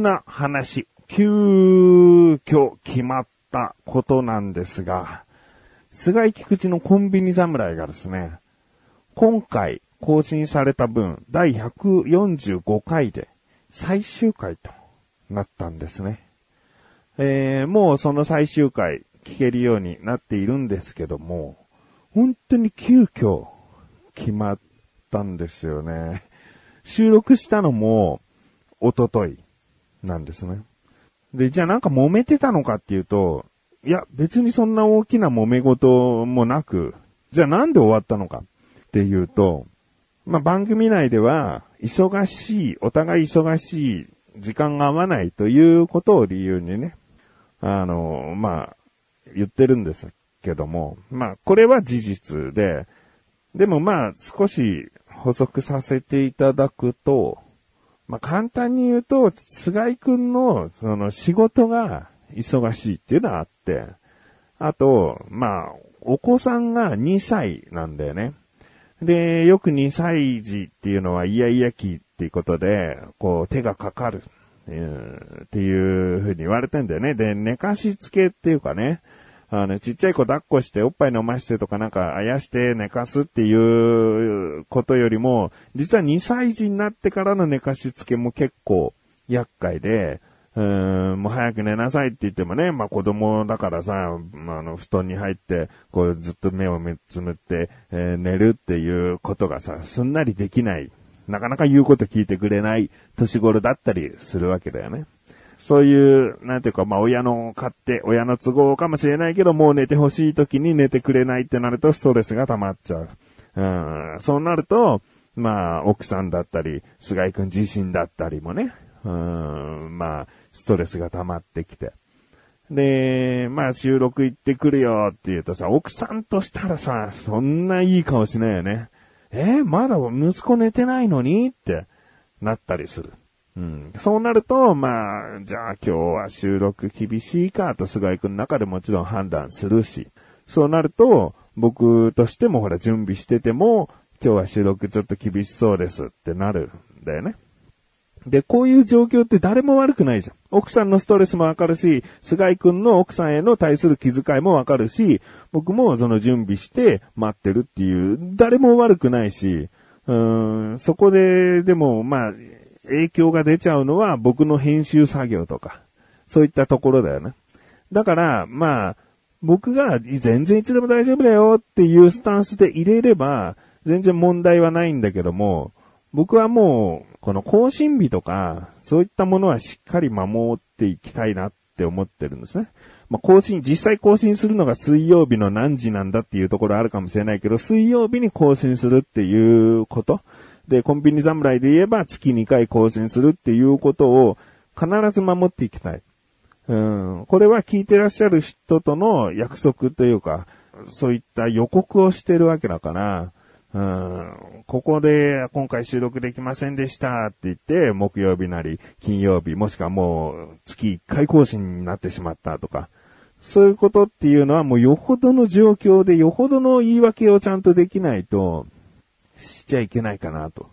急な話、急遽決まったことなんですが、菅井菊池のコンビニ侍がですね、今回更新された分、第145回で最終回となったんですね。えー、もうその最終回聞けるようになっているんですけども、本当に急遽決まったんですよね。収録したのも、おとといなんですね。で、じゃあなんか揉めてたのかっていうと、いや、別にそんな大きな揉め事もなく、じゃあなんで終わったのかっていうと、まあ、番組内では、忙しい、お互い忙しい、時間が合わないということを理由にね、あの、まあ、言ってるんですけども、まあ、これは事実で、でもまあ、少し補足させていただくと、まあ、簡単に言うと、菅井くんの、その仕事が忙しいっていうのはあって、あと、まあ、お子さんが2歳なんだよね。で、よく2歳児っていうのはイヤイヤ期っていうことで、こう手がかかる、っていうふうに言われてんだよね。で、寝かしつけっていうかね、あの、ちっちゃい子抱っこしておっぱい飲ましてとかなんかあやして寝かすっていうことよりも、実は2歳児になってからの寝かしつけも結構厄介で、うーん、もう早く寝なさいって言ってもね、まあ子供だからさ、あの、布団に入って、こうずっと目をつむって、えー、寝るっていうことがさ、すんなりできない。なかなか言うこと聞いてくれない年頃だったりするわけだよね。そういう、なんていうか、まあ、親の勝手、親の都合かもしれないけど、もう寝てほしい時に寝てくれないってなるとストレスが溜まっちゃう。うん、そうなると、まあ、奥さんだったり、菅井くん自身だったりもね、うん、まあ、ストレスが溜まってきて。で、まあ収録行ってくるよって言うとさ、奥さんとしたらさ、そんないい顔しないよね。えー、まだ息子寝てないのにってなったりする。そうなると、まあ、じゃあ今日は収録厳しいかと菅井くんの中でもちろん判断するし、そうなると、僕としてもほら準備してても、今日は収録ちょっと厳しそうですってなるんだよね。で、こういう状況って誰も悪くないじゃん。奥さんのストレスもわかるし、菅井くんの奥さんへの対する気遣いもわかるし、僕もその準備して待ってるっていう、誰も悪くないし、うーん、そこで、でも、まあ、影響が出ちゃうのは僕の編集作業とか、そういったところだよね。だから、まあ、僕が全然いつでも大丈夫だよっていうスタンスで入れれば、全然問題はないんだけども、僕はもう、この更新日とか、そういったものはしっかり守っていきたいなって思ってるんですね。まあ、更新、実際更新するのが水曜日の何時なんだっていうところあるかもしれないけど、水曜日に更新するっていうこと。で、コンビニ侍で言えば月2回更新するっていうことを必ず守っていきたい。うん。これは聞いてらっしゃる人との約束というか、そういった予告をしてるわけだから、うん、ここで今回収録できませんでしたって言って、木曜日なり金曜日、もしくはもう月1回更新になってしまったとか、そういうことっていうのはもうよほどの状況でよほどの言い訳をちゃんとできないと、しちゃいけないかなと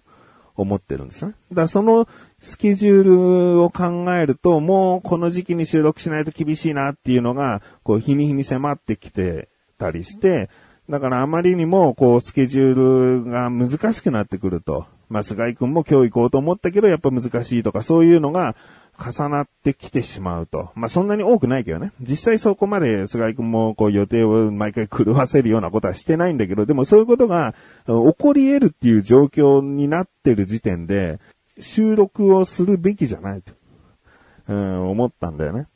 思ってるんですね。だからそのスケジュールを考えると、もうこの時期に収録しないと厳しいなっていうのが、こう日に日に迫ってきてたりして、だからあまりにも、こう、スケジュールが難しくなってくると。まあ、菅井くんも今日行こうと思ったけど、やっぱ難しいとか、そういうのが重なってきてしまうと。まあ、そんなに多くないけどね。実際そこまで菅井くんも、こう、予定を毎回狂わせるようなことはしてないんだけど、でもそういうことが起こり得るっていう状況になってる時点で、収録をするべきじゃないと、うん、思ったんだよね。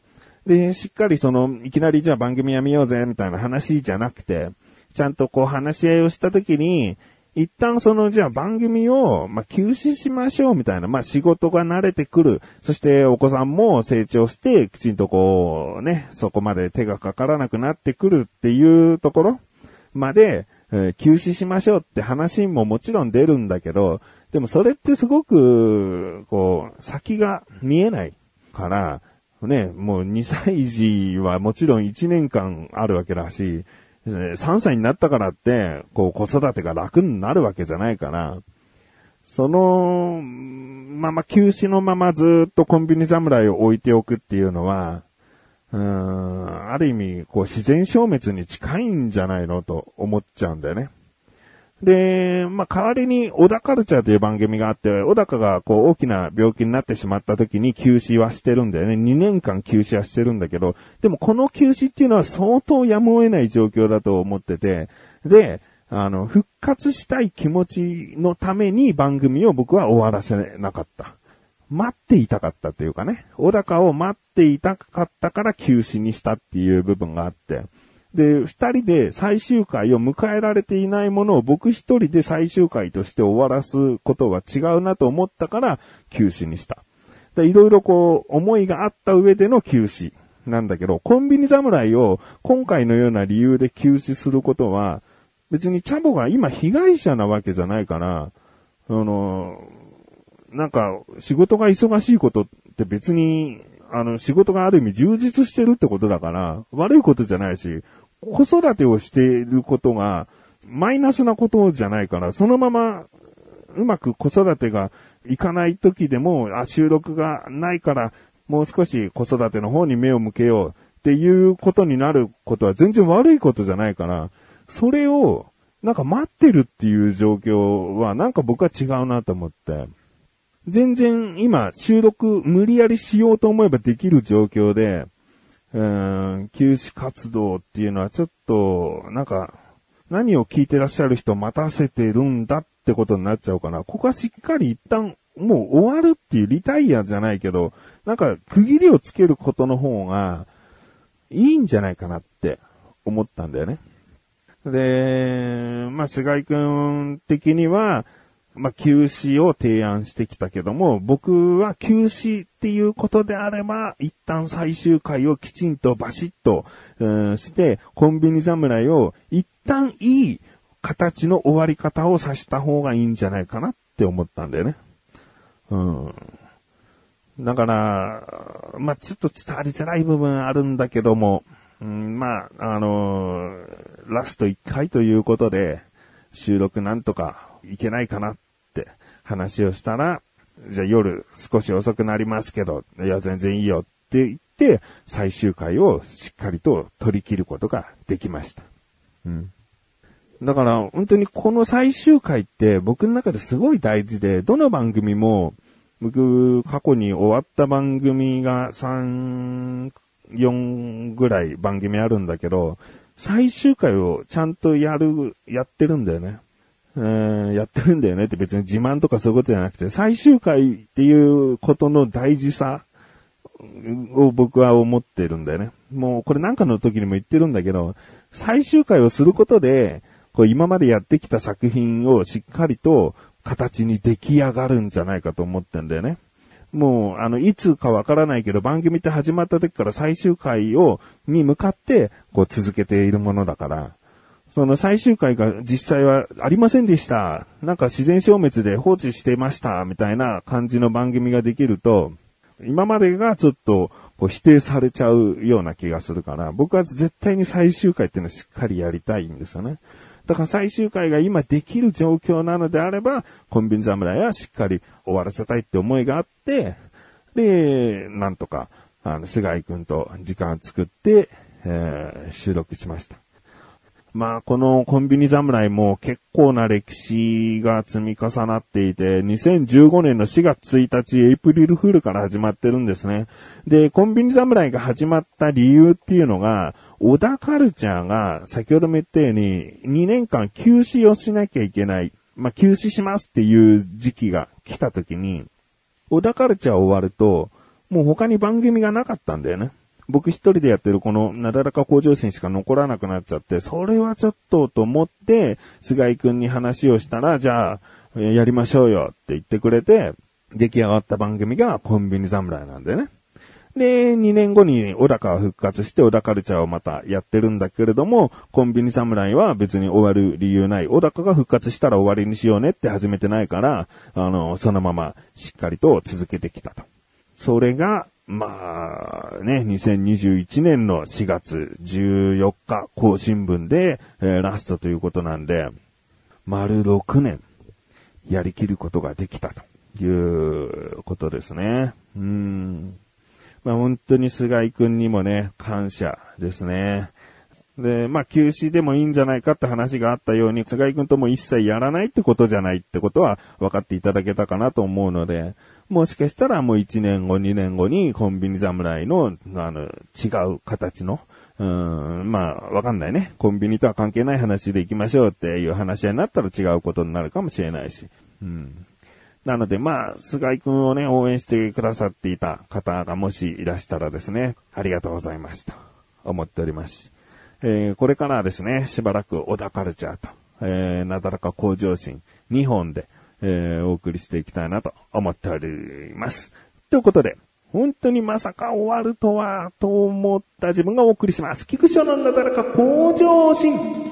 で、しっかりその、いきなりじゃあ番組やめようぜ、みたいな話じゃなくて、ちゃんとこう話し合いをしたときに、一旦その、じゃあ番組を、まあ、休止しましょうみたいな、まあ、仕事が慣れてくる。そしてお子さんも成長して、きちんとこう、ね、そこまで手がかからなくなってくるっていうところまで、えー、休止しましょうって話ももちろん出るんだけど、でもそれってすごく、こう、先が見えないから、ね、もう2歳児はもちろん1年間あるわけだし、3歳になったからって、こう子育てが楽になるわけじゃないから、その、まま休止のままずっとコンビニ侍を置いておくっていうのは、うーん、ある意味、こう自然消滅に近いんじゃないのと思っちゃうんだよね。で、まあ、代わりに、小田カルチャーという番組があって、小高がこう大きな病気になってしまった時に休止はしてるんだよね。2年間休止はしてるんだけど、でもこの休止っていうのは相当やむを得ない状況だと思ってて、で、あの、復活したい気持ちのために番組を僕は終わらせなかった。待っていたかったというかね、小高を待っていたかったから休止にしたっていう部分があって、で、二人で最終回を迎えられていないものを僕一人で最終回として終わらすことは違うなと思ったから休止にした。いろいろこう思いがあった上での休止なんだけど、コンビニ侍を今回のような理由で休止することは、別にチャボが今被害者なわけじゃないから、あの、なんか仕事が忙しいことって別に、あの仕事がある意味充実してるってことだから、悪いことじゃないし、子育てをしていることが、マイナスなことじゃないから、そのまま、うまく子育てがいかない時でも、あ、収録がないから、もう少し子育ての方に目を向けようっていうことになることは全然悪いことじゃないから、それを、なんか待ってるっていう状況は、なんか僕は違うなと思って。全然今収録無理やりしようと思えばできる状況で、うん、休止活動っていうのはちょっと、なんか、何を聞いてらっしゃる人待たせてるんだってことになっちゃうかな。ここはしっかり一旦、もう終わるっていうリタイアじゃないけど、なんか区切りをつけることの方がいいんじゃないかなって思ったんだよね。で、まあ、菅井くん的には、まあ、休止を提案してきたけども、僕は休止っていうことであれば、一旦最終回をきちんとバシッと、うん、して、コンビニ侍を一旦いい形の終わり方をさした方がいいんじゃないかなって思ったんだよね。うん。だから、まあ、ちょっと伝わりづらい部分あるんだけども、うん、まあ、あのー、ラスト1回ということで、収録なんとかいけないかな話をしたら、じゃあ夜少し遅くなりますけど、いや全然いいよって言って、最終回をしっかりと取り切ることができました。うん。だから本当にこの最終回って僕の中ですごい大事で、どの番組も僕過去に終わった番組が3、4ぐらい番組あるんだけど、最終回をちゃんとやる、やってるんだよね。うんやってるんだよねって別に自慢とかそういうことじゃなくて、最終回っていうことの大事さを僕は思ってるんだよね。もうこれなんかの時にも言ってるんだけど、最終回をすることで、こう今までやってきた作品をしっかりと形に出来上がるんじゃないかと思ってんだよね。もう、あの、いつかわからないけど、番組って始まった時から最終回を、に向かって、こう続けているものだから、その最終回が実際はありませんでした。なんか自然消滅で放置してました。みたいな感じの番組ができると、今までがちょっとこう否定されちゃうような気がするから、僕は絶対に最終回っていうのはしっかりやりたいんですよね。だから最終回が今できる状況なのであれば、コンビニ侍はしっかり終わらせたいって思いがあって、で、なんとか、あの、菅井くんと時間を作って、えー、収録しました。まあ、このコンビニ侍も結構な歴史が積み重なっていて、2015年の4月1日、エイプリルフールから始まってるんですね。で、コンビニ侍が始まった理由っていうのが、小田カルチャーが先ほども言ったように、2年間休止をしなきゃいけない。まあ、休止しますっていう時期が来た時に、小田カルチャー終わると、もう他に番組がなかったんだよね。僕一人でやってるこのなだらか向上心しか残らなくなっちゃって、それはちょっとと思って、菅井くんに話をしたら、じゃあ、やりましょうよって言ってくれて、出来上がった番組がコンビニ侍なんでね。で、2年後に小高は復活して小高カルチャーをまたやってるんだけれども、コンビニ侍は別に終わる理由ない。小高が復活したら終わりにしようねって始めてないから、あの、そのまましっかりと続けてきたと。それが、まあね、2021年の4月14日更新分で、えー、ラストということなんで、丸6年。やりきることができたということですね。うん。まあ本当に菅井くんにもね、感謝ですね。で、まあ休止でもいいんじゃないかって話があったように、菅井くんとも一切やらないってことじゃないってことは分かっていただけたかなと思うので、もしかしたらもう1年後、2年後にコンビニ侍の、あの、違う形の、うーん、まあ、わかんないね。コンビニとは関係ない話で行きましょうっていう話になったら違うことになるかもしれないし。うん。なので、まあ、菅井くんをね、応援してくださっていた方がもしいらしたらですね、ありがとうございますと思っております。えー、これからはですね、しばらく小田カルチャーと、えー、なだらか向上心2本で、えー、お送りしていきたいなと思っております。ということで、本当にまさか終わるとは、と思った自分がお送りします。菊池のなだらか向上心。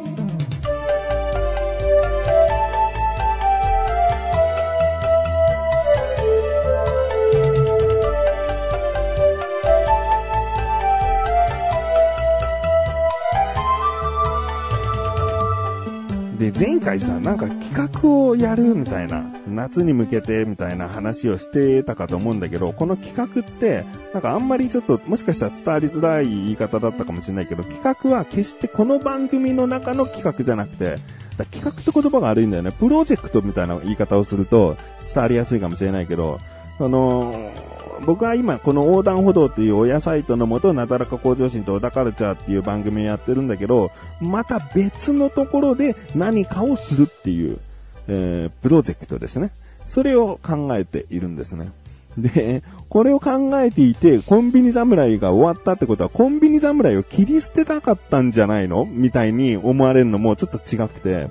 で、前回さ、なんか企画をやるみたいな、夏に向けてみたいな話をしてたかと思うんだけど、この企画って、なんかあんまりちょっと、もしかしたら伝わりづらい言い方だったかもしれないけど、企画は決してこの番組の中の企画じゃなくて、だ企画って言葉が悪いんだよね。プロジェクトみたいな言い方をすると伝わりやすいかもしれないけど、あのー僕は今この横断歩道っていう親サイトのもとなだらか向上心と小田カルチャーっていう番組をやってるんだけど、また別のところで何かをするっていう、えー、プロジェクトですね。それを考えているんですね。で、これを考えていて、コンビニ侍が終わったってことは、コンビニ侍を切り捨てたかったんじゃないのみたいに思われるのもちょっと違くて、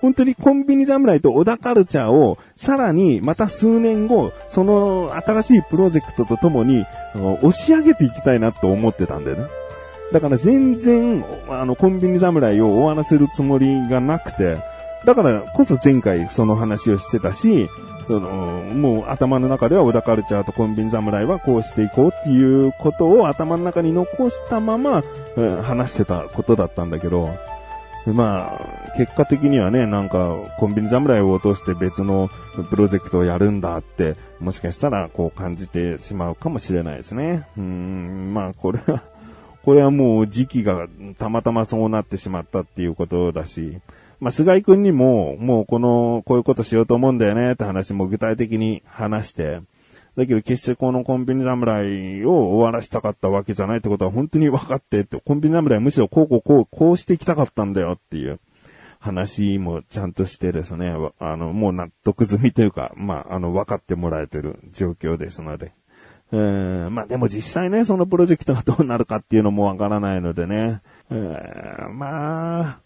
本当にコンビニ侍と小田カルチャーを、さらにまた数年後、その新しいプロジェクトとともに、押し上げていきたいなと思ってたんだよね。だから全然、あの、コンビニ侍を終わらせるつもりがなくて、だからこそ前回その話をしてたし、そのもう頭の中では小田カルチャーとコンビニ侍はこうしていこうっていうことを頭の中に残したまま、うん、話してたことだったんだけど、まあ、結果的にはね、なんか、コンビニ侍を落として別のプロジェクトをやるんだって、もしかしたらこう感じてしまうかもしれないですね。うん、まあ、これは、これはもう時期がたまたまそうなってしまったっていうことだし、まあ、菅井くんにも、もうこの、こういうことしようと思うんだよねって話も具体的に話して、だけど決してこのコンビニ侍を終わらしたかったわけじゃないってことは本当に分かってって、コンビニ侍むしろこうこうこう、こうしていきたかったんだよっていう話もちゃんとしてですね、あの、もう納得済みというか、まあ、あの、分かってもらえてる状況ですので。えー、まあでも実際ね、そのプロジェクトがどうなるかっていうのもわからないのでね。えー、まあ、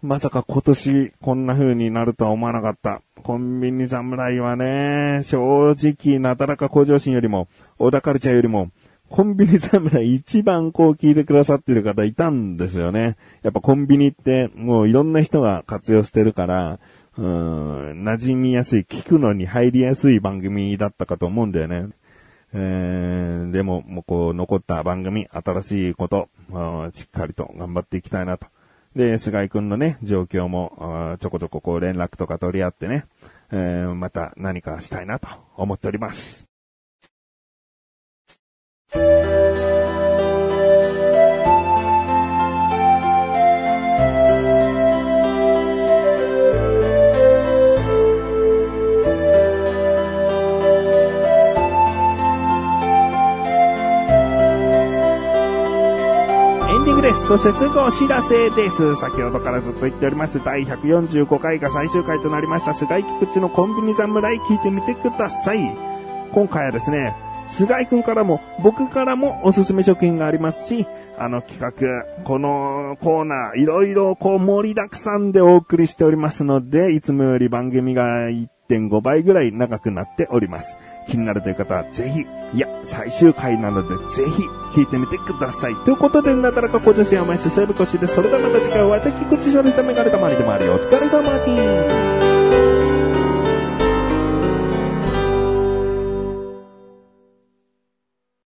まさか今年こんな風になるとは思わなかった。コンビニ侍はね、正直なだらか向上心よりも、小田カルチャーよりも、コンビニ侍一番こう聞いてくださってる方いたんですよね。やっぱコンビニってもういろんな人が活用してるから、うーん、馴染みやすい、聞くのに入りやすい番組だったかと思うんだよね。えー、でも、もうこう残った番組、新しいこと、しっかりと頑張っていきたいなとで、菅井くんのね、状況も、ちょこちょここう連絡とか取り合ってね、えー、また何かしたいなと思っております。そしてすぐお知らせです。先ほどからずっと言っております。第145回が最終回となりました。菅井菊池のコンビニ侍聞いてみてください。今回はですね、菅井くんからも僕からもおすすめ食品がありますし、あの企画、このコーナー、いろいろこう盛りだくさんでお送りしておりますので、いつもより番組が1.5倍ぐらい長くなっております。気になるという方はぜひ、いや、最終回なのでぜひ弾いてみてください。ということで、なだらか小女性は毎週セーブコシです。それではまた次回お会いでき、口処理したメガネたまりでもあるよ。お疲れ様です。